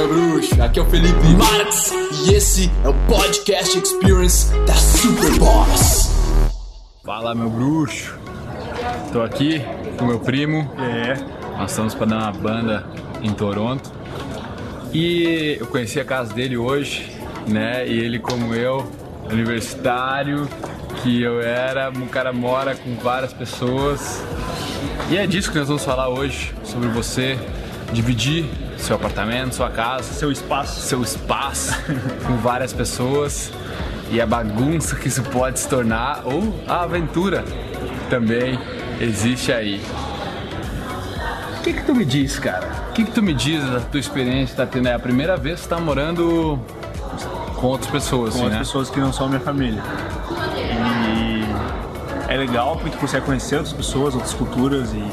meu bruxo. Aqui é o Felipe Marx e esse é o Podcast Experience da Super Boss. Fala, meu bruxo. Tô aqui com meu primo. É. Nós estamos para dar uma banda em Toronto. E eu conheci a casa dele hoje, né? E ele, como eu, universitário, que eu era, o cara mora com várias pessoas. E é disso que nós vamos falar hoje, sobre você dividir seu apartamento, sua casa, Seu espaço. seu espaço com várias pessoas e a bagunça que isso pode se tornar ou a aventura também existe aí. O que que tu me diz, cara? O que que tu me diz da tua experiência? Tá tendo é a primeira vez que tu tá morando com outras pessoas, Com assim, as né? pessoas que não são minha família. E é legal porque tu consegue conhecer outras pessoas, outras culturas e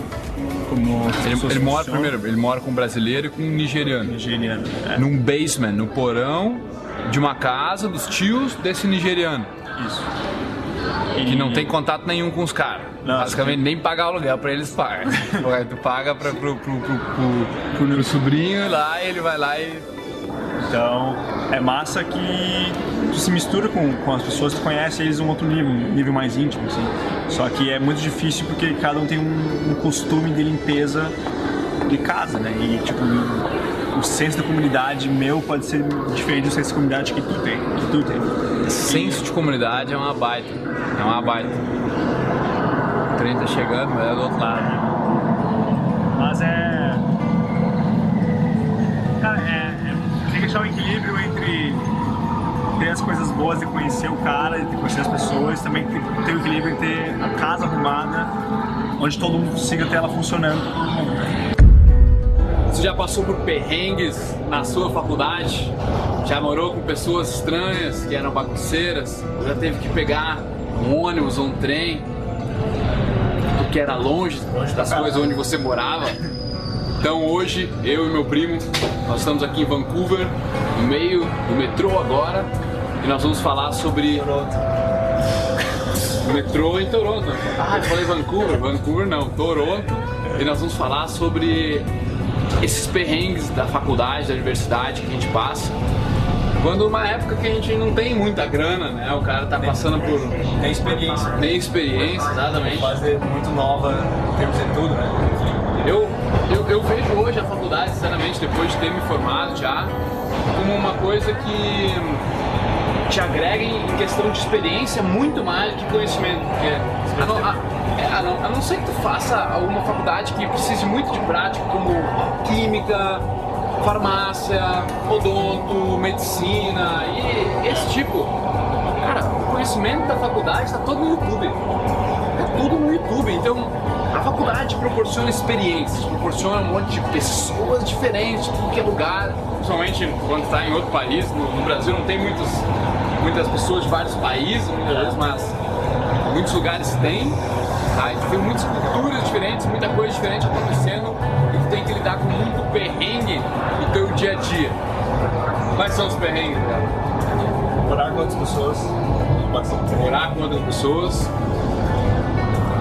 como Ele, ele mora primeiro, ele mora com um brasileiro e com um nigeriano. Nigeriano. É, Num basement, no porão de uma casa dos tios desse nigeriano. isso. Que não tem contato nenhum com os caras. Basicamente, nem pagar aluguel pra eles pagam. Tu paga pra, pro, pro, pro, pro, pro meu sobrinho lá e ele vai lá e. Então, é massa que tu se mistura com, com as pessoas, tu conhece eles num outro nível, um nível mais íntimo, assim. Só que é muito difícil porque cada um tem um, um costume de limpeza de casa, né? E, tipo, o senso da comunidade meu pode ser diferente do senso da comunidade que tu tem. Que tu tem. Senso de comunidade é uma baita. É uma baita. O trem tá chegando, é do outro lado. Coisas boas de conhecer o cara, de conhecer as pessoas, também que ter o equilíbrio entre ter a casa arrumada, onde todo mundo consiga ter ela funcionando? Você já passou por perrengues na sua faculdade? Já morou com pessoas estranhas que eram bagunceiras? Já teve que pegar um ônibus ou um trem? Porque era longe das coisas onde você morava? Então hoje, eu e meu primo, nós estamos aqui em Vancouver, no meio do metrô agora, e nós vamos falar sobre. O metrô em Toronto. Ah, eu falei Vancouver, Vancouver não, Toronto. E nós vamos falar sobre esses perrengues da faculdade, da universidade que a gente passa. Quando uma época que a gente não tem muita grana, né? O cara tá passando por Tem experiência. nem experiência, exatamente. Fase muito nova em termos de tudo, né? Eu, eu, eu vejo hoje a faculdade, sinceramente, depois de ter me formado já, como uma coisa que te agrega em questão de experiência muito mais do que conhecimento. Porque a não, a, é, a não, a não ser que tu faça alguma faculdade que precise muito de prática, como química, farmácia, odonto, medicina e esse tipo. Cara, o conhecimento da faculdade está todo no YouTube. É tudo no YouTube. Então, a faculdade proporciona experiências, proporciona um monte de pessoas diferentes de tudo que é lugar. Principalmente quando está em outro país. No, no Brasil não tem muitos, muitas pessoas de vários países, muitas vezes, mas muitos lugares tem. A gente muitas culturas diferentes, muita coisa diferente acontecendo e tu tem que lidar com muito perrengue no teu dia a dia. Quais são os perrengues, cara? Morar com outras pessoas Morar com outras pessoas.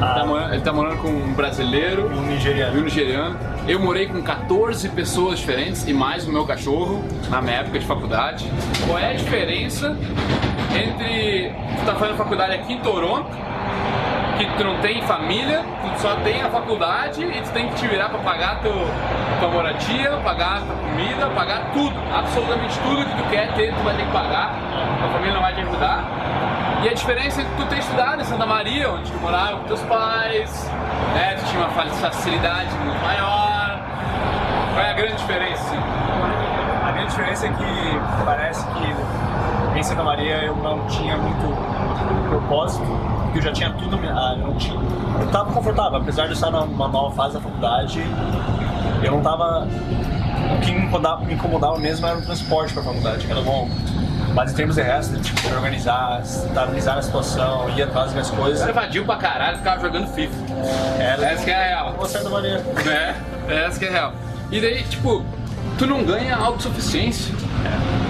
Tá morando- ele tá morando com um brasileiro um e nigeriano. um nigeriano. Eu morei com 14 pessoas diferentes e mais o meu cachorro na minha época de faculdade. Qual é a diferença entre tu tá fazendo faculdade aqui em Toronto, que tu não tem família, tu só tem a faculdade e tu tem que te virar pra pagar teu, tua moradia, pagar tua comida, pagar tudo, absolutamente tudo que tu quer ter, tu vai ter que pagar, tua família não vai te ajudar. E a diferença é que tu ter estudado em Santa Maria, onde tu morava com teus pais, né? Tu tinha uma facilidade muito maior. Qual é a grande diferença? A grande diferença é que parece que em Santa Maria eu não tinha muito propósito, porque eu já tinha tudo, ah, eu não tinha, eu estava confortável, apesar de eu estar numa nova fase da faculdade, eu não estava, o que me incomodava, me incomodava mesmo era o transporte para a faculdade, que era longo. Mas em termos de resto, tipo, de organizar, estabilizar a situação, ir atrás das minhas coisas, Você evadiu pra caralho, ficava jogando FIFA. era Essa que é a real. certa maneira. né? Essa que é a real. E daí, tipo, tu não ganha autossuficiência.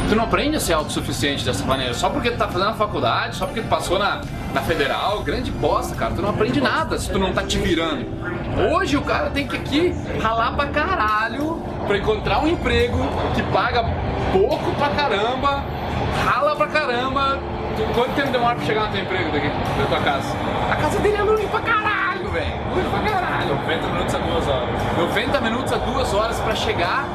Tu não aprende a ser autossuficiente dessa maneira. Só porque tu tá fazendo a faculdade, só porque tu passou na, na federal, grande bosta, cara. Tu não aprende nada se tu não tá te virando. Hoje o cara tem que aqui ralar pra caralho pra encontrar um emprego que paga pouco pra caramba, rala pra caramba. Quanto tempo demora pra chegar no teu emprego daqui, da tua casa? A casa dele é longe pra caralho, velho. Pra caralho. 90 minutos a duas horas. 90 minutos a duas horas pra chegar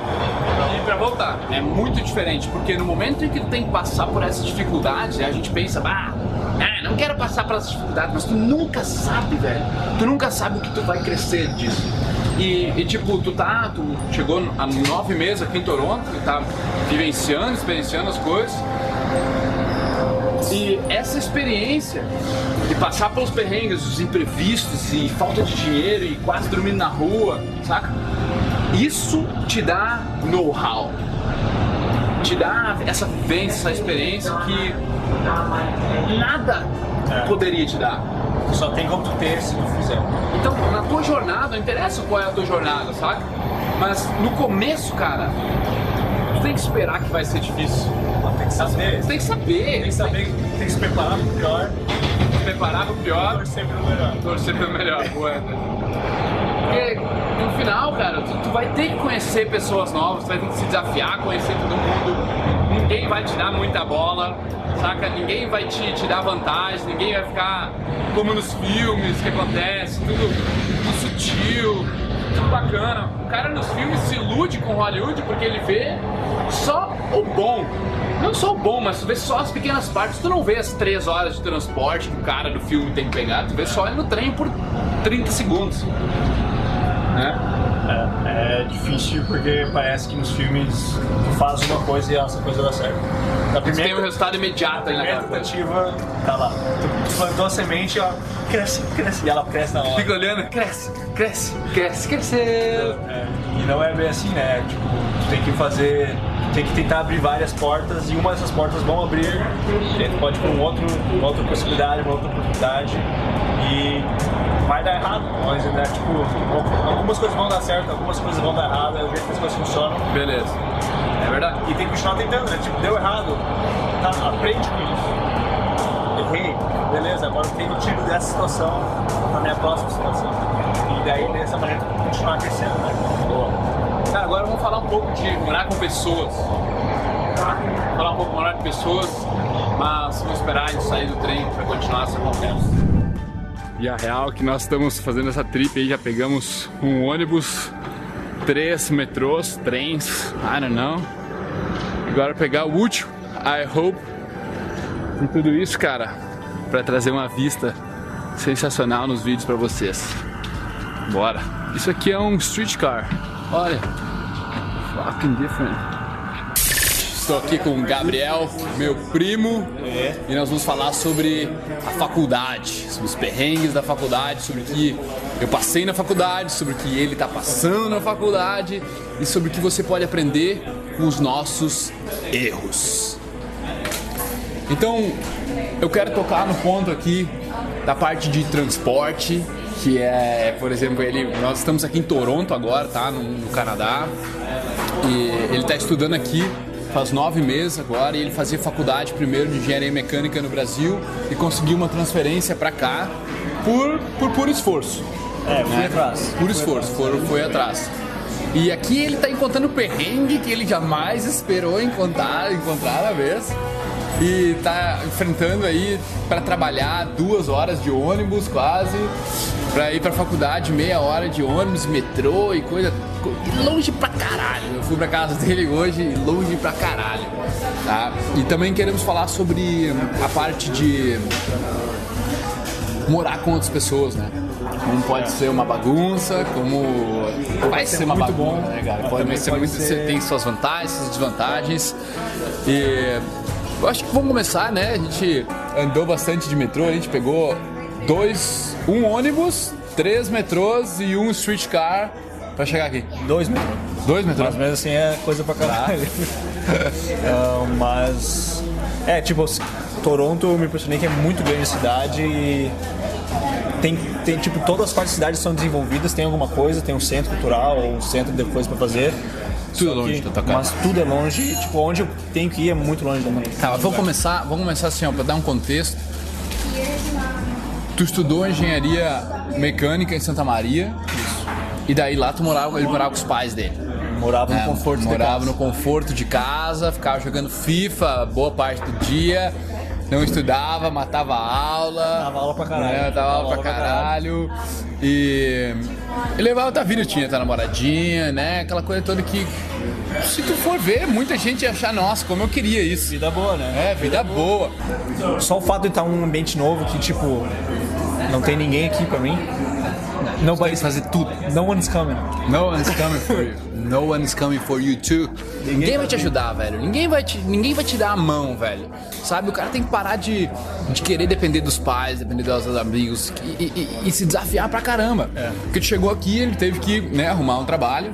e pra voltar. É muito diferente, porque no momento em que tu tem que passar por essas dificuldades, a gente pensa, ah, não quero passar por essas dificuldades, mas tu nunca sabe, velho. Tu nunca sabe o que tu vai crescer disso. E, e, tipo, tu tá, tu chegou há nove meses aqui em Toronto, tu tá vivenciando, experienciando as coisas. E essa experiência de passar pelos perrengues, os imprevistos e falta de dinheiro e quase dormindo na rua, saca? Isso te dá know-how. Te dá essa vivência, essa experiência que nada poderia te dar. Só tem como tu ter se tu fizer. Então, na tua jornada, não interessa qual é a tua jornada, saca? Mas no começo, cara, tu tem que esperar que vai ser difícil. Tem que saber. Tu tem que saber. Tem que saber, tem que se preparar pro pior, se preparar pro pior, torcer pelo melhor. torcer pelo melhor. Boa, né? Porque no final, cara, tu, tu vai ter que conhecer pessoas novas, tu vai ter que se desafiar, conhecer todo mundo. Ninguém vai te dar muita bola, saca? Ninguém vai te, te dar vantagem, ninguém vai ficar como nos filmes que acontece, tudo, tudo sutil, tudo bacana. O cara nos filmes se ilude com Hollywood porque ele vê só o bom. Não só o bom, mas tu vê só as pequenas partes. Tu não vê as três horas de transporte que o cara do filme tem que pegar, tu vê só ele no trem por 30 segundos. Né? É, é difícil porque parece que nos filmes tu faz uma coisa e essa coisa dá certo. Na Tu tem um primeira, resultado imediato ali primeira naquela coisa. tentativa, tá lá. Tu, tu plantou a semente, ó, cresce, cresce, e ela cresce na hora. Fica olhando, cresce, cresce, cresce, cresceu. É, e não é bem assim, né? Tipo, tu tem que fazer, tem que tentar abrir várias portas e uma dessas portas vão abrir, e aí tu pode ir pra um outro, uma outra possibilidade, uma outra oportunidade e vai dar errado, mas né, tipo, algumas coisas vão dar certo, algumas coisas vão dar errado, é o jeito que as coisas funcionam Beleza. É verdade. e tem que continuar tentando, né? Tipo, deu errado, tá, aprende com isso. Errei, beleza, agora eu tenho tiro dessa situação na minha próxima situação. E daí dessa maneira tu continuar crescendo, né? Cara, agora vamos falar um pouco de morar com pessoas. Falar um pouco de morar com pessoas, mas vamos esperar a gente sair do trem para continuar essa conversa. E a real é que nós estamos fazendo essa trip aí, já pegamos um ônibus, três metrôs, trens, I don't know. Agora pegar o último, I hope. E tudo isso, cara, para trazer uma vista sensacional nos vídeos para vocês. Bora. Isso aqui é um streetcar. Olha. Fucking different. Estou aqui com o Gabriel, meu primo, e nós vamos falar sobre a faculdade, sobre os perrengues da faculdade, sobre o que eu passei na faculdade, sobre o que ele está passando na faculdade e sobre o que você pode aprender com os nossos erros. Então, eu quero tocar no ponto aqui da parte de transporte, que é, por exemplo, ele, nós estamos aqui em Toronto agora, tá, no, no Canadá, e ele está estudando aqui faz nove meses agora, e ele fazia faculdade primeiro de engenharia mecânica no Brasil e conseguiu uma transferência para cá por, por puro esforço. É, fui né? atrás. Por esforço, foi, foi atrás. E aqui ele tá encontrando perrengue que ele jamais esperou encontrar, encontrar na vez. E tá enfrentando aí para trabalhar duas horas de ônibus quase, para ir pra faculdade meia hora de ônibus, metrô e coisa. co- e longe pra caralho. Eu fui pra casa dele hoje e longe pra caralho. Tá? E também queremos falar sobre a parte de morar com outras pessoas, né? Como pode ser uma bagunça, como vai ser uma muito bagunça, bom, né, cara? Pode ser pode muito, ser- tem suas vantagens, suas desvantagens. E eu acho que vamos começar, né? A gente andou bastante de metrô, a gente pegou dois, um ônibus, três metrôs e um streetcar pra chegar aqui. Dois minutos. Dois metrôs? Mas mesmo assim é coisa pra caralho. Ah, mas. É, tipo, Toronto eu me impressionei que é muito grande a cidade e. Tem, tem, tipo, todas as partes da cidade são desenvolvidas, tem alguma coisa, tem um centro cultural ou um centro de coisa pra fazer. Tudo Só longe que- da casa. Mas tudo é longe, tipo, onde eu tenho que ir é muito longe também. Tá, mas vamos começar, vamos começar assim, ó, pra dar um contexto. Tu estudou engenharia mecânica em Santa Maria. E daí lá tu morava, ele morava com os pais dele. Morava no É, conforto morava no conforto de casa, ficava jogando FIFA boa parte do dia, não estudava, matava a aula. Dava aula pra caralho. né, dava aula pra caralho. E, e levava outra vida, tinha tua namoradinha, né? Aquela coisa toda que, se tu for ver, muita gente ia achar, nossa, como eu queria isso. Vida boa, né? É, vida boa. Só o fato de estar um ambiente novo que, tipo, não tem ninguém aqui pra mim. Não vai fazer tudo. No one's coming. No one's coming for you. No one's coming for you too. Ninguém vai te ajudar, velho. Ninguém vai te, ninguém vai te dar a mão, velho. Sabe? O cara tem que parar de, de querer depender dos pais, depender dos seus amigos e, e- e se desafiar pra caramba. Porque tu chegou aqui, ele teve que né, arrumar um trabalho,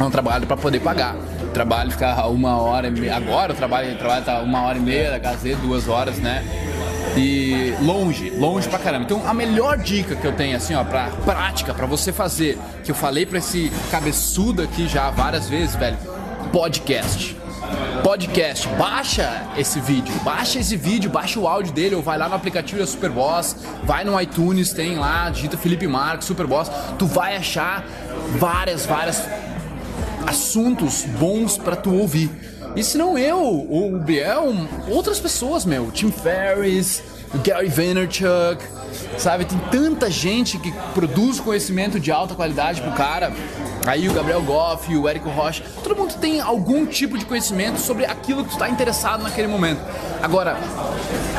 um trabalho pra poder pagar. O trabalho ficar uma hora e meia. Agora o trabalho, o trabalho tá uma hora e meia da casa duas horas, né? E longe, longe pra caramba. Então a melhor dica que eu tenho, assim, ó, pra prática, pra você fazer, que eu falei pra esse cabeçudo aqui já várias vezes, velho, podcast. Podcast, baixa esse vídeo, baixa esse vídeo, baixa o áudio dele, ou vai lá no aplicativo da Superboss, vai no iTunes, tem lá, digita Felipe Marques, Superboss, tu vai achar várias, várias assuntos bons pra tu ouvir. E se não eu, o Biel, outras pessoas, meu. Tim Ferriss, Gary Vaynerchuk, sabe? Tem tanta gente que produz conhecimento de alta qualidade pro cara. Aí o Gabriel Goff, o Érico Rocha, todo mundo tem algum tipo de conhecimento sobre aquilo que tu tá interessado naquele momento. Agora,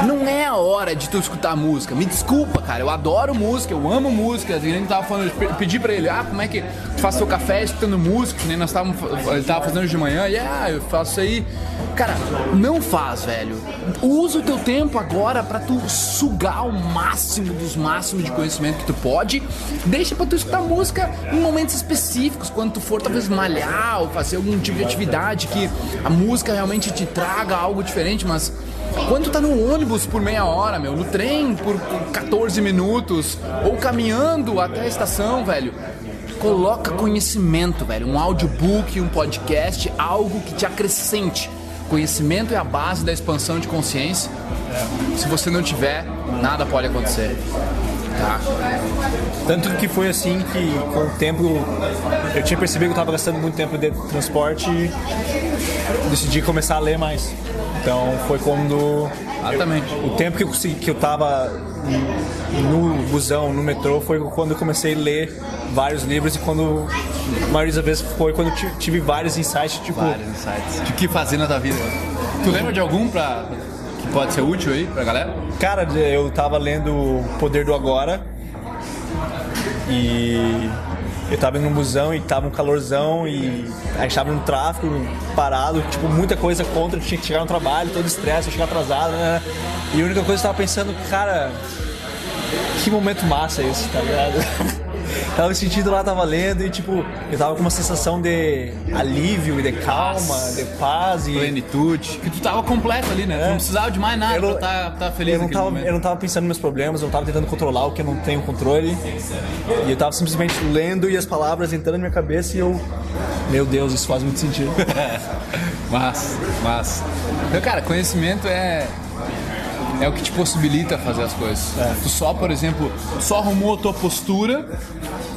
não é a hora de tu escutar música. Me desculpa, cara. Eu adoro música, eu amo música. A gente tava falando, pedi pra ele, ah, como é que tu faz seu café escutando música? Que nem nós estávamos, ele tava fazendo de manhã, e ah, eu faço isso aí. Cara, não faz, velho. Usa o teu tempo agora pra tu sugar o máximo dos máximos de conhecimento que tu pode. Deixa pra tu escutar música em momentos específicos, quando tu for talvez malhar ou fazer algum tipo de atividade que a música realmente te traga algo diferente, mas quando tu tá no ônibus por meia hora, meu, no trem por 14 minutos, ou caminhando até a estação, velho, coloca conhecimento, velho. Um audiobook, um podcast, algo que te acrescente. Conhecimento é a base da expansão de consciência. Se você não tiver, nada pode acontecer. Tá? Tanto que foi assim que, com o tempo, eu tinha percebido que eu tava gastando muito tempo de transporte e decidi começar a ler mais. Então foi quando Exatamente. o tempo que eu, consegui, que eu tava no busão, no metrô, foi quando eu comecei a ler vários livros e quando, a maioria das vezes, foi quando eu ti- tive vários insights, tipo, Vários insights. De que fazer na tua vida. Tu lembra de algum pra, pode ser útil aí pra galera? Cara, eu tava lendo O Poder do Agora e eu tava indo num busão e tava um calorzão e a gente tava no tráfego, parado, tipo, muita coisa contra, tinha que chegar no trabalho, todo estresse, chegar atrasado, né? E a única coisa que eu tava pensando, cara, que momento massa esse, tá ligado? tava me sentindo lá, tava lendo e tipo, eu tava com uma sensação de alívio e de calma, de paz e Plenitude. Que tu tava completo ali, né? Tu não precisava de mais nada É. Eu não- pra tá, tá feliz eu não, tava, momento. eu não tava pensando nos meus problemas, eu não tava tentando controlar o que eu não tenho controle. E eu tava simplesmente lendo e as palavras entrando na minha cabeça e eu. Meu Deus, isso faz muito sentido. Mas, mas. Então, cara, conhecimento é. É o que te possibilita fazer as coisas. Tu só, por exemplo, só arrumou a tua postura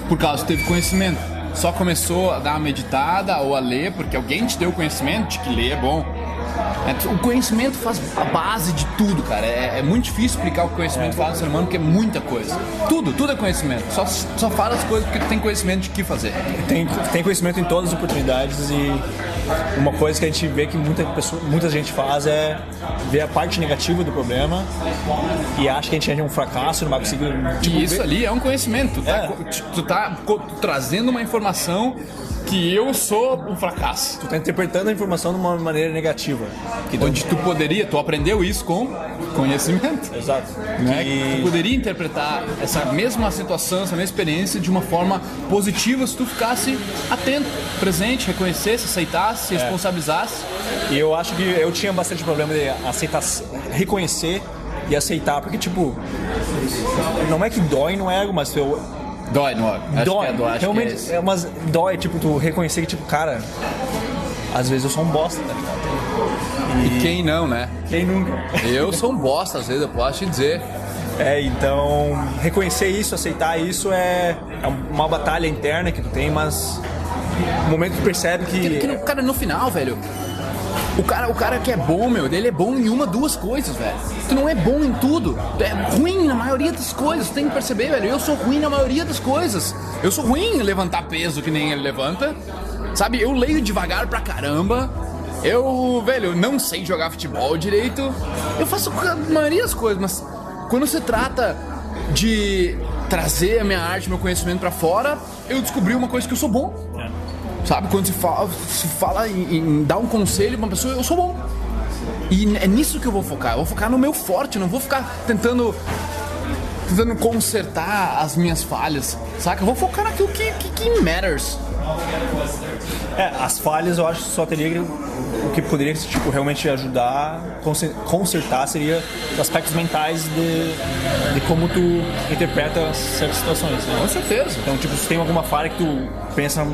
por causa que teve conhecimento. Só começou a dar uma meditada ou a ler porque alguém te deu conhecimento de que ler é bom. É, O conhecimento faz a base de tudo, cara. É, é muito difícil explicar o que o conhecimento faz no ser humano, porque é muita coisa. Tudo, tudo é conhecimento. Só, só fala as coisas porque tu tem conhecimento de que fazer. tem, tem conhecimento em todas as oportunidades e uma coisa que a gente vê que muita, pessoa, muita gente faz é ver a parte negativa do problema e acha que a gente é um fracasso, não vai conseguir. Tipo, E isso ver- ali é um conhecimento. Tu tá, É. tu tá trazendo uma informação que eu sou um fracasso. Tu tá interpretando a informação de uma maneira negativa. Que Onde tu poderia, tu aprendeu isso com conhecimento. Exato. Né? Tu poderia interpretar essa mesma situação, essa mesma experiência de uma forma positiva se tu ficasse atento, presente, reconhecesse, aceitasse, se É. responsabilizasse. E eu acho que eu tinha bastante problema de aceitar, reconhecer e aceitar, porque tipo, não é que dói no ego, mas eu Dói, não é? Dói, que é dói, acho realmente, é é umas dói, tipo, tu reconhecer que tipo, cara, às vezes eu sou um bosta, tá ligado? E quem não, né? Quem nunca? Eu sou um bosta, às vezes, eu posso te dizer. É, então reconhecer isso, aceitar isso é, é uma batalha interna que tu tem, mas no momento que tu percebe que. Que, que no- cara, no final, velho. O cara, o cara que é bom, meu, ele é bom em uma, duas coisas, velho. Tu não é bom em tudo. Tu é ruim na maioria das coisas. Tu tem que perceber, velho. Eu sou ruim na maioria das coisas. Eu sou ruim em levantar peso que nem ele levanta. Sabe? Eu leio devagar pra caramba. Eu, velho, não sei jogar futebol direito. Eu faço a maioria das coisas, mas quando se trata de trazer a minha arte, meu conhecimento pra fora, eu descobri uma coisa que eu sou bom. Sabe, quando se fala, se fala em, em dar um conselho pra uma pessoa, eu sou bom. E é nisso que eu vou focar. Eu vou focar no meu forte, não vou ficar tentando tentando consertar as minhas falhas, saca? Eu vou focar naquilo que, que, que matters. É, as falhas eu acho que só teria o que poderia tipo, realmente ajudar, conse- consertar seria os aspectos mentais de, de como tu interpreta certas situações. né? Com certeza. Então, tipo, se tem alguma falha que tu pensa,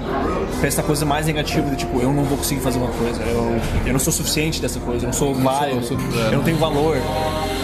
pensa na coisa mais negativa, de tipo, eu não vou conseguir fazer uma coisa, eu, eu não sou suficiente dessa coisa, eu não sou válido, eu sou- eu não tenho valor.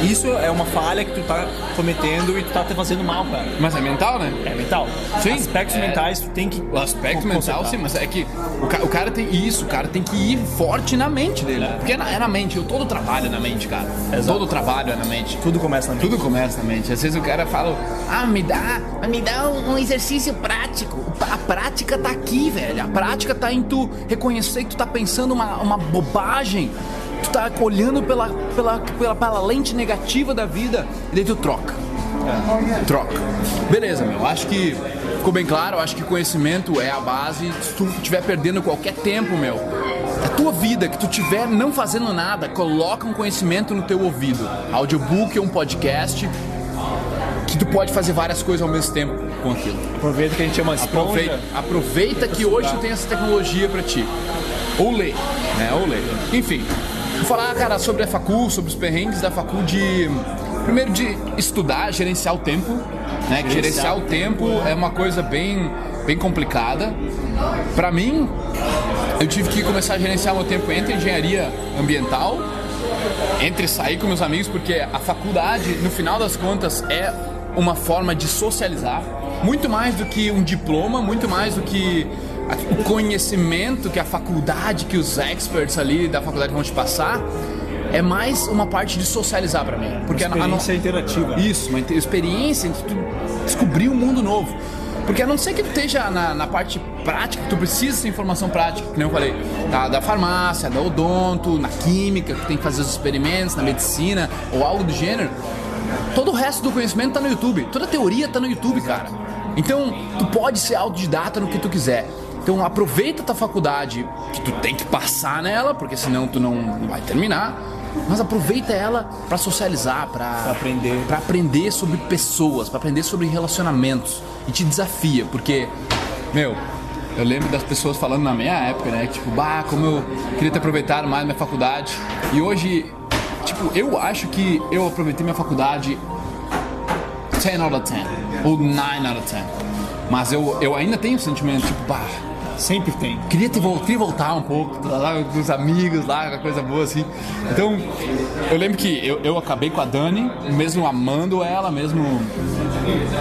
Isso é uma falha que tu tá cometendo e tu tá te fazendo mal, cara. Mas é mental, né? É mental. Sim. Aspectos É. mentais tu tem que. O aspecto mental, sim, mas é que o, ca- o cara tem isso, o cara tem que ir forte na mente dele. Porque é na, é na mente, eu todo trabalho é na mente, cara. Exato. Todo trabalho é na mente. Tudo começa na mente. Tudo começa na mente. Às vezes o cara fala, ah, me dá, me dá um um exercício prático. A prática tá aqui, velho. A prática tá em tu reconhecer que tu tá pensando uma, uma bobagem. Tu tá olhando pela, pela, pela, pela lente negativa da vida e daí tu troca. Troca. Beleza, meu. Acho que ficou bem claro. Acho que conhecimento é a base. Se tu estiver perdendo qualquer tempo, meu, a tua vida que tu tiver não fazendo nada, coloca um conhecimento no teu ouvido. Audiobook ou um podcast que tu pode fazer várias coisas ao mesmo tempo com aquilo. Aproveita que a gente é uma esponja. Aproveita, aproveita que hoje tu tem essa tecnologia pra ti. Ou lê, né? Ou lê. Enfim, vou falar, cara, sobre a facul, sobre os perrengues da facul de... Primeiro de estudar, gerenciar o tempo, né? Que gerenciar o tempo é uma coisa bem, bem complicada. Pra mim, eu tive que começar a gerenciar meu tempo entre engenharia ambiental, entre sair com meus amigos, porque a faculdade, no final das contas, é uma forma de socializar, muito mais do que um diploma, muito mais do que o conhecimento que a faculdade, que os experts ali da faculdade vão te passar, é mais uma parte de socializar pra mim, porque a, a no- Experiência interativa. isso, uma experiência de tu descobrir um mundo novo. Porque a não ser que tu esteja na, na parte prática, que tu precisa dessa informação prática, que nem eu falei, da, da farmácia, da odonto, na química, que tem que fazer os experimentos, na medicina, ou algo do gênero, todo o resto do conhecimento tá no YouTube. Toda a teoria tá no YouTube, cara. Então, tu pode ser autodidata no que tu quiser. Então, aproveita a tua faculdade, que tu tem que passar nela, porque senão tu não vai terminar. Mas aproveita ela pra socializar, pra Pra aprender. para aprender sobre pessoas, pra aprender sobre relacionamentos e te desafia, porque meu, eu lembro das pessoas falando na minha época, né, tipo, bah, como eu queria ter aproveitado mais minha faculdade. E hoje, tipo, eu acho que eu aproveitei minha faculdade 10 out of 10 ou 9 out of 10. Mas eu, eu ainda tenho o sentimento, tipo, bah, Sempre tem. queria, vol- queria voltar um pouco, tá lá com os amigos lá, com coisa boa assim. Então, eu lembro que eu, eu acabei com a Dani, mesmo amando ela, mesmo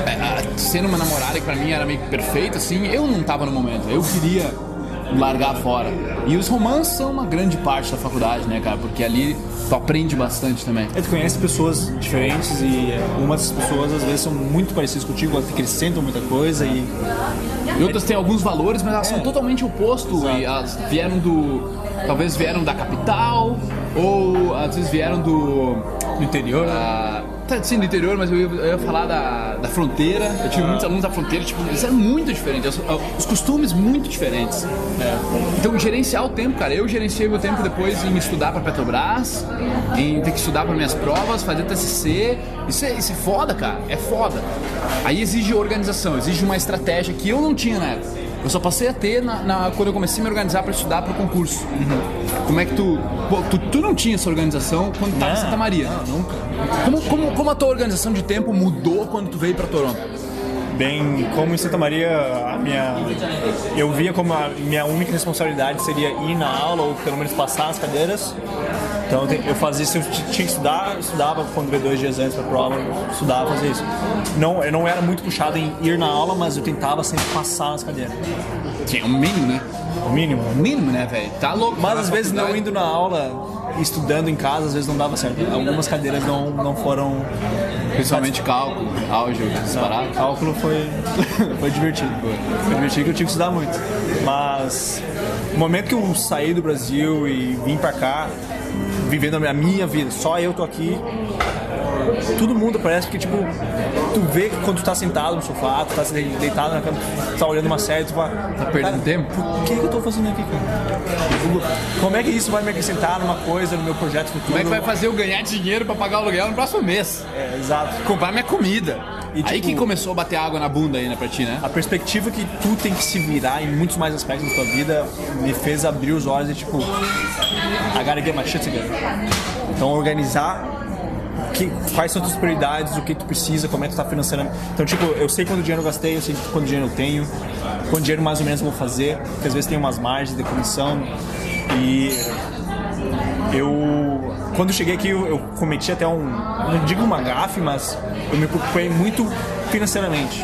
é, sendo uma namorada que pra mim era meio perfeita, assim, eu não tava no momento, eu queria largar fora. E os romances são uma grande parte da faculdade, né, cara? Porque ali tu aprende bastante também. É, tu conhece pessoas diferentes e umas pessoas às vezes são muito parecidas contigo, acrescentam muita coisa e E outras têm alguns valores, mas elas É. são totalmente opostos. E elas vieram do. Talvez vieram da capital, ou às vezes vieram do. no interior. Ah, tá, sim, do interior, mas eu ia, eu ia falar da, da fronteira. Eu tive muitos alunos da fronteira, tipo, eles eram muito diferentes, os, os costumes muito diferentes. É. Então, gerenciar o tempo, cara. Eu gerenciei meu tempo depois em estudar pra Petrobras, em ter que estudar para minhas provas, fazer TCC. Isso é, isso é foda, cara. É foda. Aí exige organização, exige uma estratégia que eu não tinha na época. Eu só passei a ter na, na- quando eu comecei a me organizar para estudar para o concurso. Como é que tu, pô, tu. Tu não tinha essa organização quando estava em Não, Santa Maria? nunca. Como, como, como a tua organização de tempo mudou quando tu veio para Toronto? Bem, como em Santa Maria, a minha eu via como a minha única responsabilidade seria ir na aula ou pelo menos passar as cadeiras. Então eu, fazia isso, eu tinha que estudar, eu estudava quando veio dois dias antes da prova, estudava, fazia isso. Não, eu não era muito puxado em ir na aula, mas eu tentava sempre passar nas cadeiras. Tinha um mínimo, né? O mínimo. O mínimo, né, velho? Tá louco. Mas às vezes não indo na aula estudando em casa, às vezes não dava certo. Algumas cadeiras não, não foram. Principalmente cálculo, álgebra, essas paradas. Cálculo foi, foi divertido. Foi divertido que eu tive que estudar muito. Mas no momento que eu saí do Brasil e vim pra cá, vivendo a minha- vida, só eu tô aqui, todo mundo parece que, tipo, tu vê que quando tu tá sentado no sofá, tu tá deitado na cama, tu tá olhando uma série, tu fala. Tá perdendo tempo? O que, que eu tô fazendo aqui, cara? Como é que isso vai me acrescentar numa coisa, no meu projeto futuro? Como é que vai fazer eu ganhar dinheiro pra pagar o aluguel no próximo mês? É, exato. Comprar minha comida. E, aí tipo- que começou a bater água na bunda aí, né, pra ti, né? A perspectiva que tu tem que se virar em muitos mais aspectos da tua vida me fez abrir os olhos e tipo, I gotta get my shit together. Então organizar que, quais são as tuas prioridades, o que tu precisa, como é que tu tá. Então, tipo, eu sei quanto dinheiro eu gastei, eu sei quanto dinheiro eu tenho, quanto dinheiro mais ou menos eu vou fazer, porque às vezes tem umas margens de comissão e eu quando eu cheguei aqui eu, eu cometi até um não digo uma gafe mas eu me preocupei muito financeiramente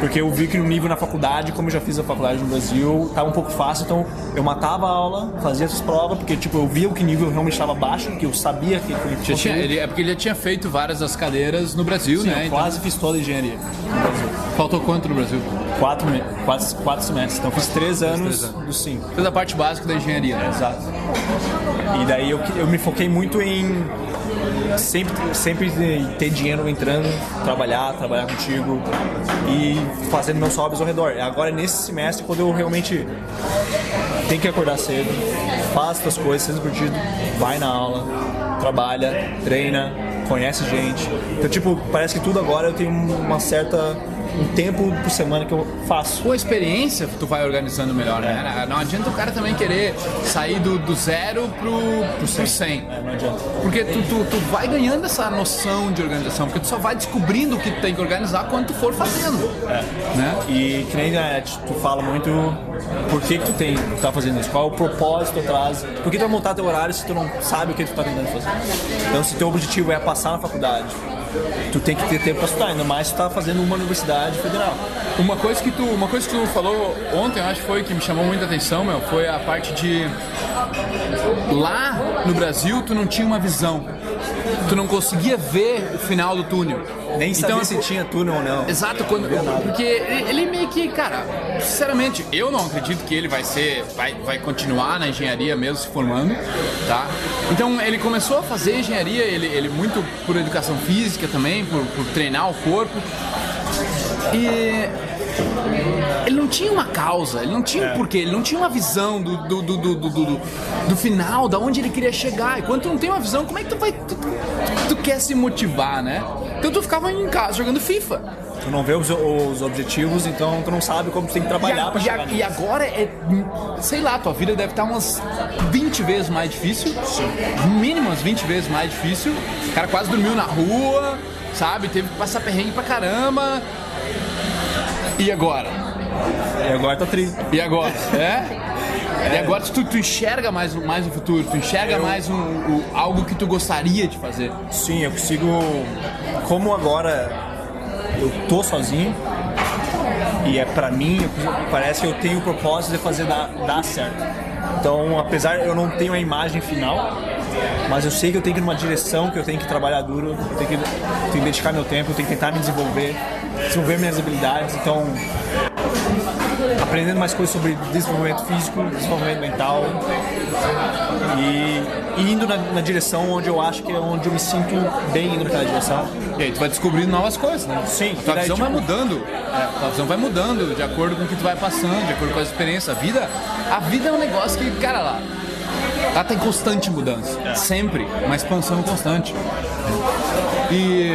porque eu vi que no nível na faculdade como eu já fiz a faculdade no Brasil tava um pouco fácil então eu matava a aula fazia essas provas porque tipo eu via que o nível realmente estava baixo que eu sabia que que Já tinha, ele, é porque ele já tinha feito várias das cadeiras no Brasil, Sim, né? eu Então, quase fiz toda a engenharia no Brasil. faltou quanto no Brasil? quatro, me- quatro, quatro semestres então eu fiz três anos três anos. dos cinco Fez a parte básica da engenharia, né? Exato. E daí eu, eu me foquei muito em sempre, sempre ter dinheiro entrando, trabalhar, trabalhar contigo e fazendo meus hobbies ao redor. Agora nesse semestre, quando eu realmente tenho que acordar cedo, faz as coisas, seja divertido, vai na aula, trabalha, treina, conhece gente. Então, tipo, parece que tudo agora eu tenho uma certa. Um tempo por semana que eu faço. Com a experiência, tu vai organizando melhor, né? Não adianta o cara também querer sair do, do zero pro, pro 100. É, não adianta. Porque tu, tu, tu vai ganhando essa noção de organização, porque tu só vai descobrindo o que tu tem que organizar quando tu for fazendo. Né? E que nem a tu fala muito por que, que tu tem, tu tá fazendo isso, qual é o propósito atrás, por que tu vai montar teu horário se tu não sabe o que tu tá tentando fazer. Então se teu objetivo é passar na faculdade, tu tem que ter tempo pra estudar, ainda mais se tá fazendo uma universidade federal. Uma coisa que tu, uma coisa que tu falou ontem, eu acho que foi que me chamou muita atenção, meu, foi a parte de lá no Brasil tu não tinha uma visão. Tu não conseguia ver o final do túnel. Nem sabia então, se tinha túnel ou não. Exato, quando, porque ele ele meio que, cara, sinceramente, eu não acredito que ele vai ser, vai, vai continuar na engenharia mesmo se formando, tá? Então ele começou a fazer engenharia, ele, ele muito por educação física também, por, por treinar o corpo. E ele não tinha uma causa, ele não tinha um porquê, ele não tinha uma visão do, do, do, do, do, do- final, da onde ele queria chegar. E quando tu não tem uma visão, como é que tu vai. Tu, tu- tu quer se motivar, né? Então tu ficava em casa jogando FIFA. Tu não vê os, os objetivos, então tu não sabe como tu tem que E, trabalhar a- pra e chegar nisso. e agora é. Sei lá, tua vida deve estar umas 20 vezes mais difícil. Mínimo umas 20 vezes mais difícil. O cara quase dormiu na rua, sabe? Teve que passar perrengue pra caramba. E agora? E agora tá tri. E agora? É? E agora tu, tu enxerga mais, mais o futuro, tu enxerga mais um, o- algo que tu gostaria de fazer. Sim, eu consigo. Como agora eu tô sozinho e é pra mim, eu parece que eu tenho o propósito de fazer dar, dar certo. Então, apesar eu não tenho a imagem final, mas eu sei que eu tenho que ir numa direção, que eu tenho que trabalhar duro, eu tenho que, tenho que dedicar meu tempo, eu tenho que tentar me desenvolver, desenvolver minhas habilidades. Então, aprendendo mais coisas sobre desenvolvimento físico, desenvolvimento mental e, e indo na, na direção onde eu acho que é onde eu me sinto bem indo naquela direção. E aí tu vai descobrindo novas coisas, né? Sim, Tua daí, visão vai tipo- mudando. É, tua visão vai mudando de acordo com o que tu vai passando, de acordo com as experiências. A vida, a vida é um negócio que, cara lá, ela tá em constante mudança. Sempre. Uma expansão constante. E.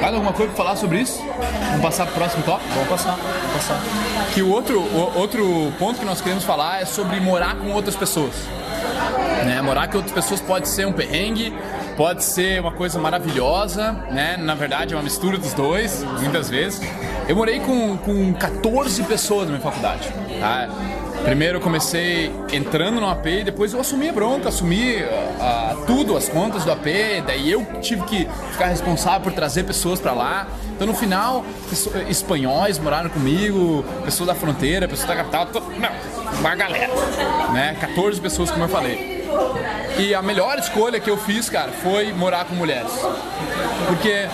Mais alguma coisa pra falar sobre isso? Vamos passar pro próximo tópico? Vamos passar, vamos passar. Que o outro, o outro ponto que nós queremos falar é sobre morar com outras pessoas. Né? Morar com outras pessoas pode ser um perrengue, pode ser uma coisa maravilhosa, né? Na verdade é uma mistura dos dois, muitas vezes. Eu morei com, com 14 pessoas na minha faculdade. Tá? Primeiro eu comecei entrando no AP, depois eu assumi a bronca, assumi ah, ah, tudo, as contas do AP, daí eu tive que ficar responsável por trazer pessoas pra lá. Então no final, espanhóis moraram comigo, pessoas da fronteira, pessoas da capital, to- não, uma galera, né? 14 pessoas, como eu falei. E a melhor escolha que eu fiz, cara, foi morar com mulheres. Porque,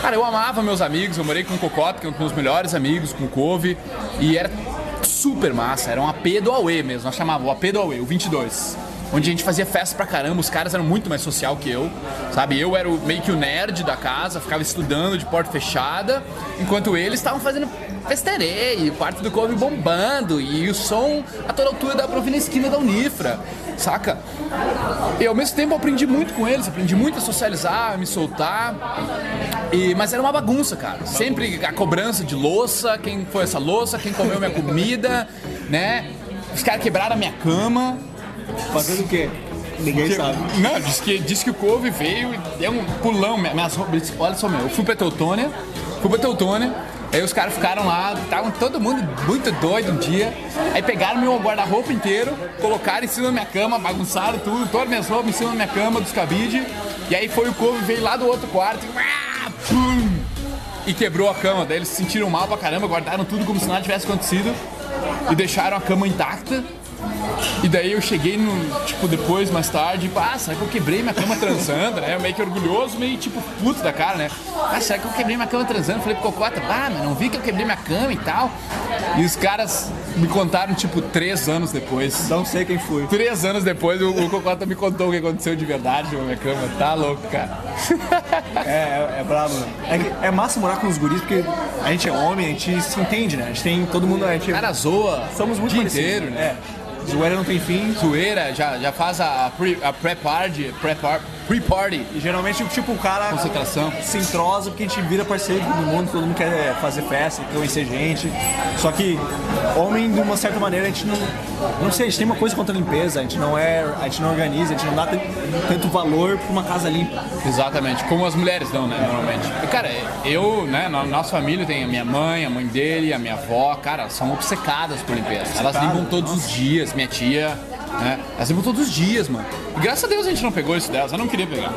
cara, eu amava meus amigos, eu morei com o Cocota, que é um dos meus melhores amigos, com o Cove, e era super massa, era um AP do Aue mesmo, nós chamávamos o AP do Aue, o 22. Onde a gente fazia festa pra caramba, os caras eram muito mais social que eu, sabe? Eu era o- meio que o nerd da casa, ficava estudando de porta fechada, enquanto eles estavam fazendo festeirei, o quarto do Cove bombando, e o som a toda altura pra ouvir na esquina da Unifra, saca? E ao mesmo tempo eu aprendi muito com eles, aprendi muito a socializar, a me soltar. E, mas era uma bagunça, cara. Sempre a cobrança de louça, quem foi essa louça, quem comeu minha comida, né? Os caras quebraram a minha cama. Fazendo o quê? Ninguém Que- sabe. Não, disse que, disse que o couve veio e deu um pulão. Minha- Minhas roupas, olha só, meu, eu fui pra Teutônia, fui pra Teutônia, aí os caras ficaram lá, estavam todo mundo muito doido um dia. Aí pegaram meu guarda-roupa inteiro, colocaram em cima da minha cama, bagunçaram tudo, todas as minhas roupas em cima da minha cama, dos cabides. E aí foi o couve, veio lá do outro quarto pum, e quebrou a cama. Daí eles se sentiram mal pra caramba, guardaram tudo como se nada tivesse acontecido e deixaram a cama intacta. E daí eu cheguei no, tipo, depois, mais tarde, e, ah, será que eu quebrei minha cama transando, né? Eu meio que orgulhoso, meio tipo puto da cara, né? Ah, será que eu quebrei minha cama transando? Falei pro Cocota, ah, mas não vi que eu quebrei minha cama e tal. E os caras me contaram, tipo, três anos depois. Não sei quem foi. Três anos depois, o, o Cocota me contou o que aconteceu de verdade com a minha cama. Tá louco, cara. É, é, é brabo? É, é massa morar com os guris porque a gente é homem, a gente se entende, né? A gente tem todo mundo. A gente, Cara, zoa somos muito parecidos, inteiro, né? É. Zoeira não tem fim. Zoeira, já, já faz a, a pré-party, pré-par- pre-party. E geralmente, tipo, o cara Concentração. se entrosa porque a gente vira parceiro todo mundo, todo mundo quer fazer festa, quer conhecer gente. Só que homem, de uma certa maneira, a gente não. Não sei, a gente tem uma coisa contra a limpeza, a gente não é. A gente não organiza, a gente não dá tan- tanto valor pra uma casa limpa. Exatamente, como as mulheres dão, né, normalmente. E, Cara, eu, né, na nossa família tem a minha mãe, a mãe dele, a minha avó, cara, são obcecadas por limpeza. Elas limpam todos os dias, minha tia, né, elas limpam todos os dias, mano. E graças a Deus a gente não pegou isso delas, eu não queria pegar.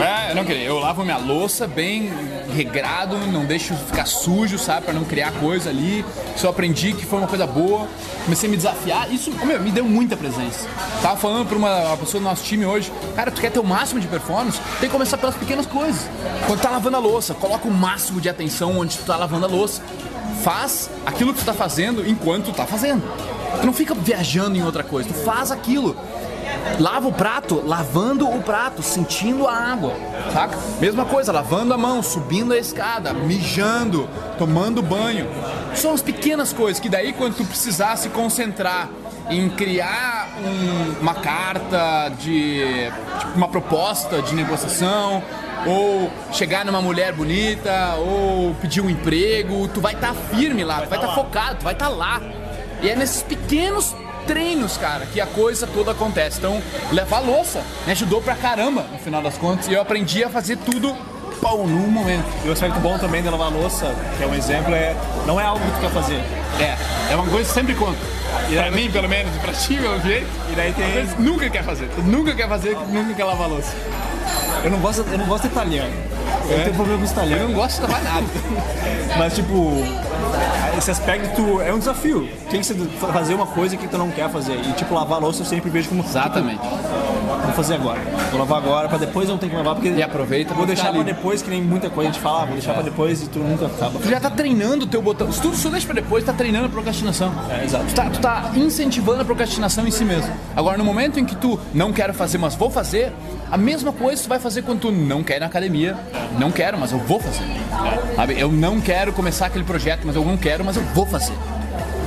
É, eu não queria. Eu lavo minha louça bem regrado, não deixo ficar sujo, sabe, pra não criar coisa ali. Só aprendi que foi uma coisa boa, comecei a me desafiar. Isso, meu, me deu muita presença. Tava falando pra uma, uma pessoa do nosso time hoje, cara, tu quer ter o máximo de performance, tem que começar pelas pequenas coisas. Quando tá lavando a louça, coloca o máximo de atenção onde tu tá lavando a louça. Faz aquilo que tu tá fazendo enquanto tu tá fazendo. Tu não fica viajando em outra coisa, tu faz aquilo. Lava o prato, lavando o prato, sentindo a água, saca? Mesma coisa, lavando a mão, subindo a escada, mijando, tomando banho. São as pequenas coisas que daí quando tu precisar se concentrar em criar um- uma carta de tipo, uma proposta de negociação ou chegar numa mulher bonita ou pedir um emprego, tu vai estar firme lá, tu vai estar focado, tu vai estar lá. E é nesses pequenos treinos, cara, que a coisa toda acontece. Então, levar louça me ajudou pra caramba, no final das contas, e eu aprendi a fazer tudo pão num momento. E o aspecto bom também de lavar louça, que é um exemplo, é não é algo que tu quer fazer. É, é uma coisa que sempre conta. Pra mim, pelo menos, pra ti, pelo jeito. E daí tem. Mas nunca quer fazer. Tu nunca quer fazer, nunca quer lavar louça. Eu não gosto, eu não gosto de italiano. Eu É? tenho problema com os Eu não gosto de lavar nada. Mas tipo, esse aspecto é um desafio. Tem que fazer uma coisa que tu não quer fazer. E tipo, lavar a louça eu sempre vejo como. Exatamente. Tipo, vou fazer agora. Vou lavar agora pra depois não ter que lavar. Porque E aproveita Vou deixar pra depois, que nem muita coisa a gente fala, ah, vou deixar pra depois e tu nunca acaba. Tu já tá treinando o teu botão. Se tu só deixa pra depois, tá treinando a procrastinação. É, exato. Tu tá, tu tá incentivando a procrastinação em si mesmo. Agora, no momento em que tu não quero fazer, mas vou fazer, a mesma coisa tu vai fazer quando tu não quer ir na academia. Não quero, mas eu vou fazer. Sabe? Eu não quero começar aquele projeto, mas eu não quero, mas eu vou fazer.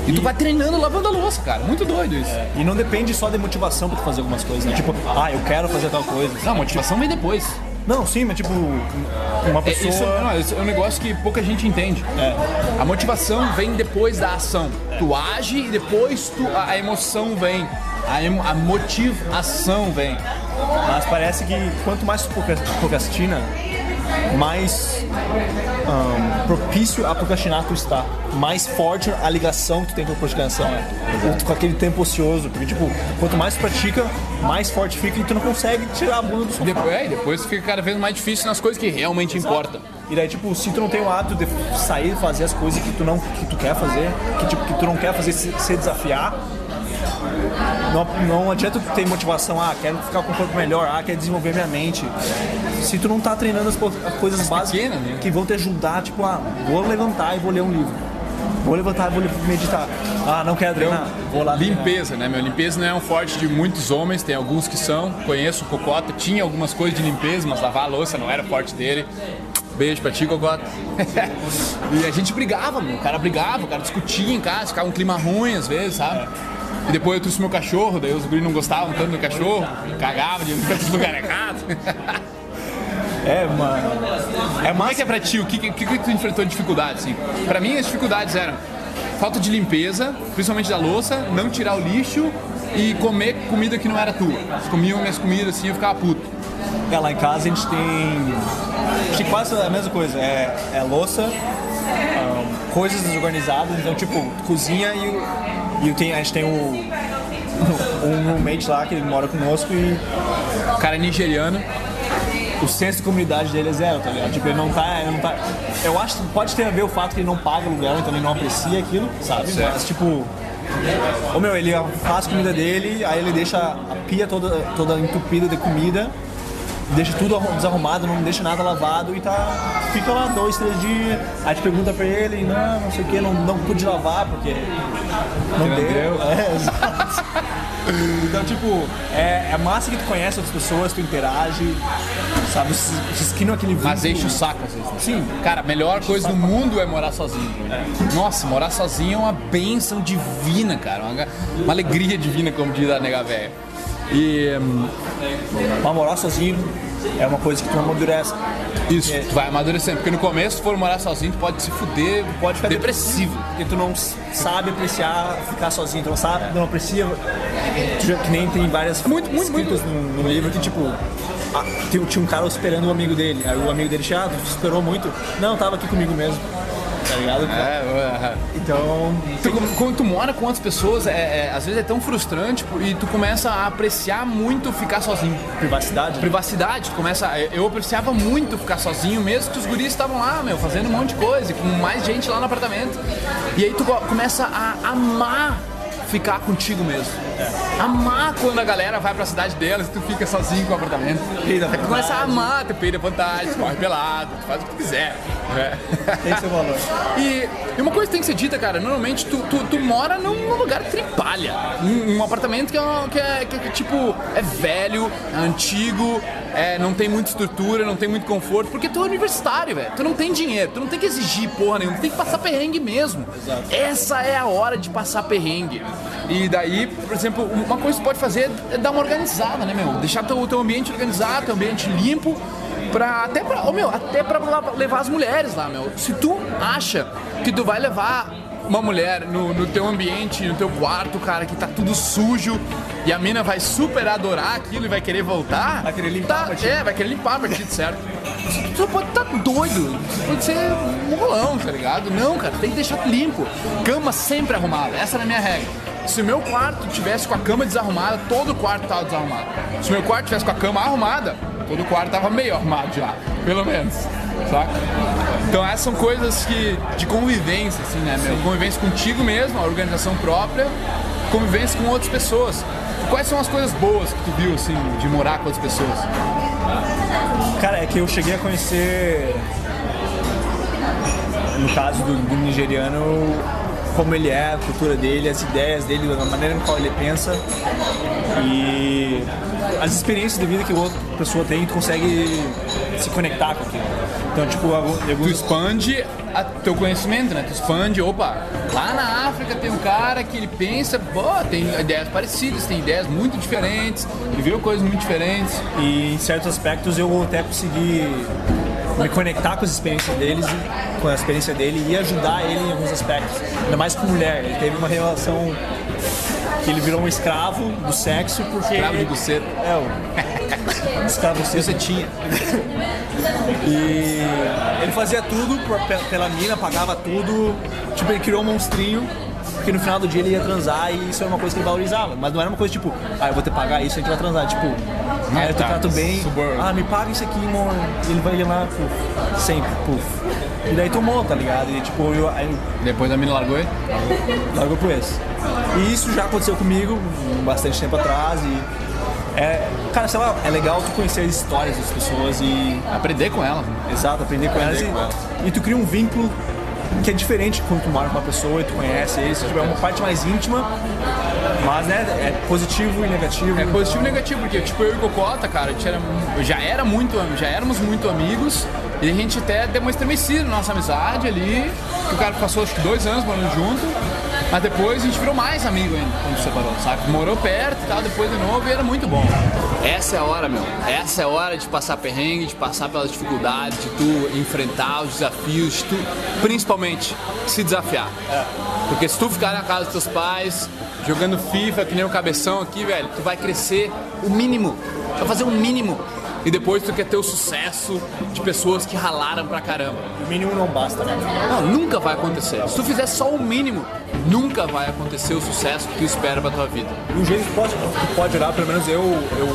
E tu vai treinando lavando a louça, cara. Muito doido isso. E não depende só de motivação pra tu fazer algumas coisas, né? Tipo, ah, eu quero fazer tal coisa. Não, a motivação vem depois. Não, sim, mas tipo, uma É, pessoa. isso, não, isso é um negócio que pouca gente entende. É. A motivação vem depois da ação. Tu age e depois tu, a, emoção vem. A, emo- a motivação vem. Mas parece que quanto mais tu procra- procrastina, mais ahn, propício a procrastinar tu está. Mais forte a ligação que tu tem com a procrastinação. Com aquele tempo ocioso. Porque, tipo, quanto mais tu pratica, mais forte fica e tu não consegue tirar a bunda do sofá. Depois, é, e depois fica cada vez mais difícil nas coisas que realmente importam. E daí, tipo, se tu não tem o hábito de sair e fazer as coisas que tu não que tu quer fazer, que, tipo, que tu não quer fazer se, se desafiar, não, não adianta tu ter motivação, ah, quero ficar com o corpo melhor, ah, quero desenvolver minha mente. Se tu não tá treinando as, co- as coisas básicas né? que vão te ajudar, tipo, ah, vou levantar e vou ler um livro. Vou levantar e vou meditar. Ah, não quero treinar, vou lá. Limpeza, né, meu? Limpeza não é um forte de muitos homens, tem alguns que são. Conheço o Cocota, tinha algumas coisas de limpeza, mas lavar a louça não era forte dele. Beijo pra ti, Cocota. e a gente brigava, meu. O cara brigava, o cara discutia em casa, ficava um clima ruim às vezes, sabe? E depois eu trouxe meu cachorro, daí os guris não gostavam tanto do cachorro, cagava de lugar errado. É, mano. É Como é que é pra ti? O que, que, que tu enfrentou de dificuldade, assim? Pra mim, as dificuldades eram falta de limpeza, principalmente da louça, não tirar o lixo e comer comida que não era tua. Eles comiam minhas comidas assim, eu ficava puto. É, lá em casa a gente tem. Acho que quase a mesma coisa. É, é louça, ahn, coisas desorganizadas. Então, tipo, cozinha e, e tem, a gente tem o, um roommate lá que ele mora conosco e O cara é nigeriano, o senso de comunidade dele é zero, tá ligado? Tipo, ele não tá. Ele não tá eu acho que pode ter a ver o fato que ele não paga aluguel, então ele não aprecia aquilo, sabe? Certo. Mas, tipo. Ô meu, ele faz comida dele, aí ele deixa a pia toda, toda entupida de comida, deixa tudo arru- desarrumado, não deixa nada lavado e tá. Fica lá dois, três dias, aí te pergunta pra ele, não, não sei o que, não, não pude lavar porque não, não deu. deu. É, exato. Então, tipo, é, é massa que tu conhece outras pessoas, tu interage, sabe? Se, esquina aquele mas vínculo. enche o saco às vezes. né? Sim. Cara, a melhor coisa do mundo é morar sozinho. Nossa, morar sozinho é uma benção divina, cara. Uma, uma alegria divina, como diz a nega velha. E hum, Mas morar sozinho é uma coisa que tu amadurece. isso, É. tu vai amadurecendo. Porque no começo, se for morar sozinho, tu pode se fuder, Pode ficar depressivo. Porque tu não sabe apreciar ficar sozinho, tu não sabe, não aprecia. Tu já- que nem tem várias Muito, muito, escritas No, no livro que, tipo, tinha, um cara esperando o amigo dele. Aí o amigo dele ah, tu esperou muito? Não, tava aqui comigo mesmo. Tá ligado? É, é. Então, Tu, quando tu mora com outras pessoas, é, é- às vezes é tão frustrante pô, e tu começa a apreciar muito ficar sozinho. privacidade. Privacidade, tu começa. Eu apreciava muito ficar sozinho, mesmo que os guris estavam lá, meu, fazendo um monte de coisa, e com mais gente lá no apartamento. E aí tu começa a amar ficar contigo mesmo. Amar quando a galera vai pra cidade delas e tu fica sozinho com o apartamento. Peida Tu começa a amar, tu peida vontade, tu corre pelado, tu faz o que tu quiser. né? Tem seu valor. E, e uma coisa que tem que ser dita, cara, normalmente tu, tu, tu mora num, lugar tripalha. Um, um apartamento que é, um- que é- que é, tipo, é velho, é antigo, é, não tem muita estrutura, não tem muito conforto, porque tu é universitário, velho. Tu não tem dinheiro, tu não tem que exigir porra nenhuma, tu tem que passar perrengue mesmo. Essa é a hora de passar perrengue. E daí, por exemplo, uma coisa que tu pode fazer é dar uma organizada, né, meu? Deixar teu, teu ambiente organizado, teu ambiente limpo. Pra, até pra, ô, meu, até pra levar as mulheres lá, meu. Se tu acha que tu vai levar uma mulher no, no teu ambiente, no teu quarto, cara, que tá tudo sujo, e a mina vai super adorar aquilo e vai querer voltar. Vai querer limpar tá. É, vai querer limpar pra ti, certo? Tu pode estar doido, tu pode ser molão, tá ligado? Não, cara, tem que deixar limpo. Cama sempre arrumada, essa era a minha regra. Se o meu quarto tivesse com a cama desarrumada, todo o quarto tava desarrumado. Se o meu quarto tivesse com a cama arrumada, todo o quarto tava meio arrumado já, pelo menos. Saca? Então essas são coisas que de convivência, assim, né, meu? Convivência contigo mesmo, a organização própria, convivência com outras pessoas. Quais são as coisas boas que tu viu, assim, de morar com outras pessoas? Cara, é que eu cheguei a conhecer, no caso do, do nigeriano, como ele é, a cultura dele, as ideias dele, a maneira com qual ele pensa e as experiências de vida que outra pessoa tem, tu consegue se conectar com aquilo. Então, tipo, algum- Tu alguns expande a teu conhecimento, né? Tu expande, opa, lá na África tem um cara que ele pensa, pô, tem ideias parecidas, tem ideias muito diferentes, ele viu coisas muito diferentes. E em certos aspectos eu até consegui me conectar com as experiências deles, e- com a experiência dele e ajudar ele em alguns aspectos. Ainda mais com mulher. Ele teve uma relação que ele virou um escravo do sexo porque. Escravo de buceta. É, o. escravo do sexo. Você tinha. E ele fazia tudo por- pela mina, pagava tudo. Tipo, ele criou um monstrinho. Porque no final do dia ele ia transar e isso era uma coisa que ele valorizava. Mas não era uma coisa tipo, ah, eu vou ter que pagar isso, a gente vai transar. Tipo, ah, eu te tá, trato bem. suborno. Ah, me paga isso aqui, amor. E ele vai ir lá, puf, sempre, puf. E daí tomou, tá ligado? E tipo, eu, aí Depois a mina largou ele? largou pro esse. E isso já aconteceu comigo bastante tempo atrás e. É, cara, sei lá, é legal tu conhecer as histórias das pessoas e Aprender com ela. Exato, aprender com elas. com e, elas. e tu cria um vínculo que é diferente quando tu mora com uma pessoa e tu conhece eles. Tipo, é uma parte mais íntima, mas né, é positivo e negativo. É positivo e negativo, porque tipo, eu e o Cocota, cara, a gente era, já, era muito, já éramos muito amigos e a gente até deu uma estremecida na nossa amizade ali, que o cara passou acho que dois anos morando junto, mas depois a gente virou mais amigo ainda quando separou, sabe? Morou perto e tal, depois de novo e era muito bom. Essa é a hora, meu. Essa é a hora de passar perrengue, de passar pelas dificuldades, de tu enfrentar os desafios, de tu principalmente se desafiar. Porque se tu ficar na casa dos teus pais, jogando FIFA, que nem o cabeção aqui, velho, tu vai crescer o mínimo. Tu vai fazer o mínimo. E depois tu quer ter o sucesso de pessoas que ralaram pra caramba. O mínimo não basta, né? Não, nunca vai acontecer. Se tu fizer só o mínimo, nunca vai acontecer o sucesso que tu espera pra tua vida. E um jeito que pode, que pode olhar, pelo menos eu, eu,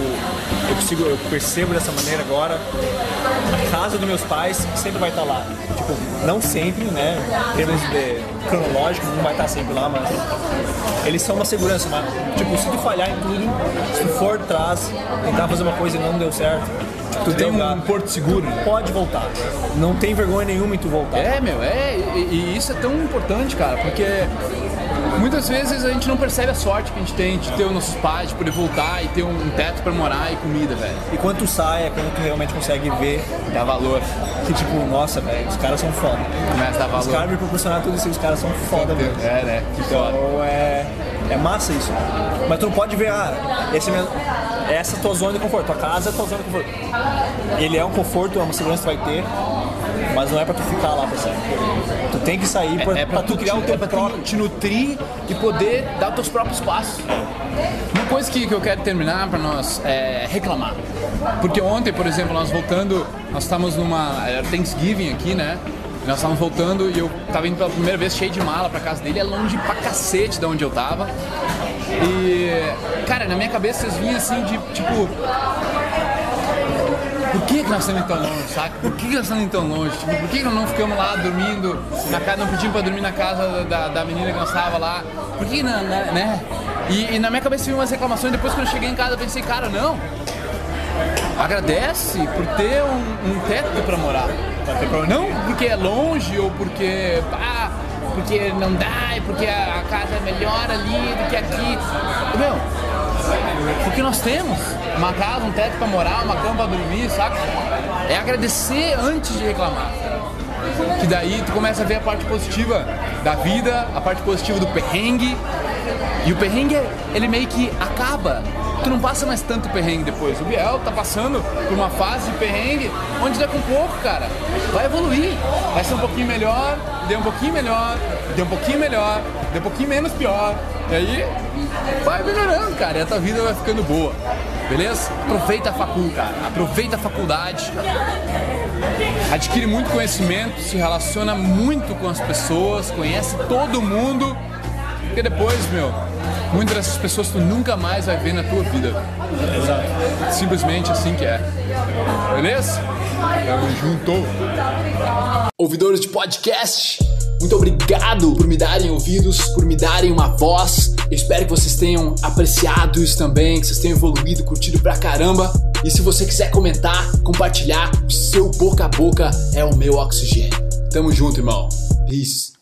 eu, consigo, eu percebo dessa maneira agora, a casa dos meus pais sempre vai estar lá. Tipo, não sempre, né? Em termos de cronológicos, não vai estar sempre lá, mas eles são uma segurança, mas tipo, se tu falhar em tudo, se tu for atrás, tentar fazer uma coisa e não deu certo, tu tem um porto seguro, né? Pode voltar. Não tem vergonha nenhuma em tu voltar. É, meu, é, e, e isso é tão importante, cara, porque muitas vezes a gente não percebe a sorte que a gente tem de ter os nossos pais, de poder voltar e ter um teto pra morar e comida, velho. E quando tu sai, é quando tu realmente consegue ver Dá valor, que, tipo, nossa, velho, os caras são foda. começa a dar Os valor. caras me proporcionaram tudo isso, os caras são foda mesmo. É, né? Que foda. Então é, é massa isso. Mas tu não pode ver, ah, esse é minha, essa é a tua zona de conforto, tua casa é a tua zona de conforto. Ele é um conforto, é uma segurança que tu vai ter, mas não é pra tu ficar lá pra sempre. Tu tem que sair pra, É pra tu criar o teu próprio, te nutrir e poder dar os teus próprios passos. Uma coisa que, que eu quero terminar pra nós é reclamar. Porque ontem, por exemplo, nós voltando, nós estávamos numa. Era Thanksgiving aqui, né? Nós estávamos voltando e eu tava indo pela primeira vez cheio de mala pra casa dele, é longe pra cacete de onde eu tava. E, cara, na minha cabeça vocês vinham assim de tipo. Por que, que nós estamos tão longe, saca? Por que, que nós estamos tão longe? Tipo, por que, que nós não ficamos lá dormindo, na casa, não pedimos pra dormir na casa da, da menina que nós estava lá? Por que não, né? né? E, e na minha cabeça vinham umas reclamações, depois quando eu cheguei em casa eu pensei, cara, não. Agradece por ter um, um teto pra morar. Não porque é longe ou porque. Ah, porque não dá, e porque a casa é melhor ali do que aqui. Meu, porque nós temos uma casa, um teto pra morar, uma cama pra dormir, saca? É agradecer antes de reclamar. Que daí tu começa a ver a parte positiva da vida, a parte positiva do perrengue. E o perrengue, ele meio que acaba. Tu não passa mais tanto perrengue depois. O Biel tá passando por uma fase de perrengue onde daqui um pouco, cara, vai evoluir. Vai ser um pouquinho melhor, deu um pouquinho melhor, deu um pouquinho melhor, deu um pouquinho menos pior. E aí vai melhorando, cara, e a tua vida vai ficando boa. Beleza? Aproveita a facul, cara. Aproveita a faculdade. Adquire muito conhecimento, se relaciona muito com as pessoas, conhece todo mundo. Porque depois, meu, muitas dessas pessoas tu nunca mais vai ver na tua vida. Exato. Simplesmente assim que é. Beleza? Tamo junto. Ouvidores de podcast, muito obrigado por me darem ouvidos, por me darem uma voz. Eu espero que vocês tenham apreciado isso também, que vocês tenham evoluído, curtido pra caramba. E se você quiser comentar, compartilhar, o seu boca a boca é o meu oxigênio. Tamo junto, irmão. Peace.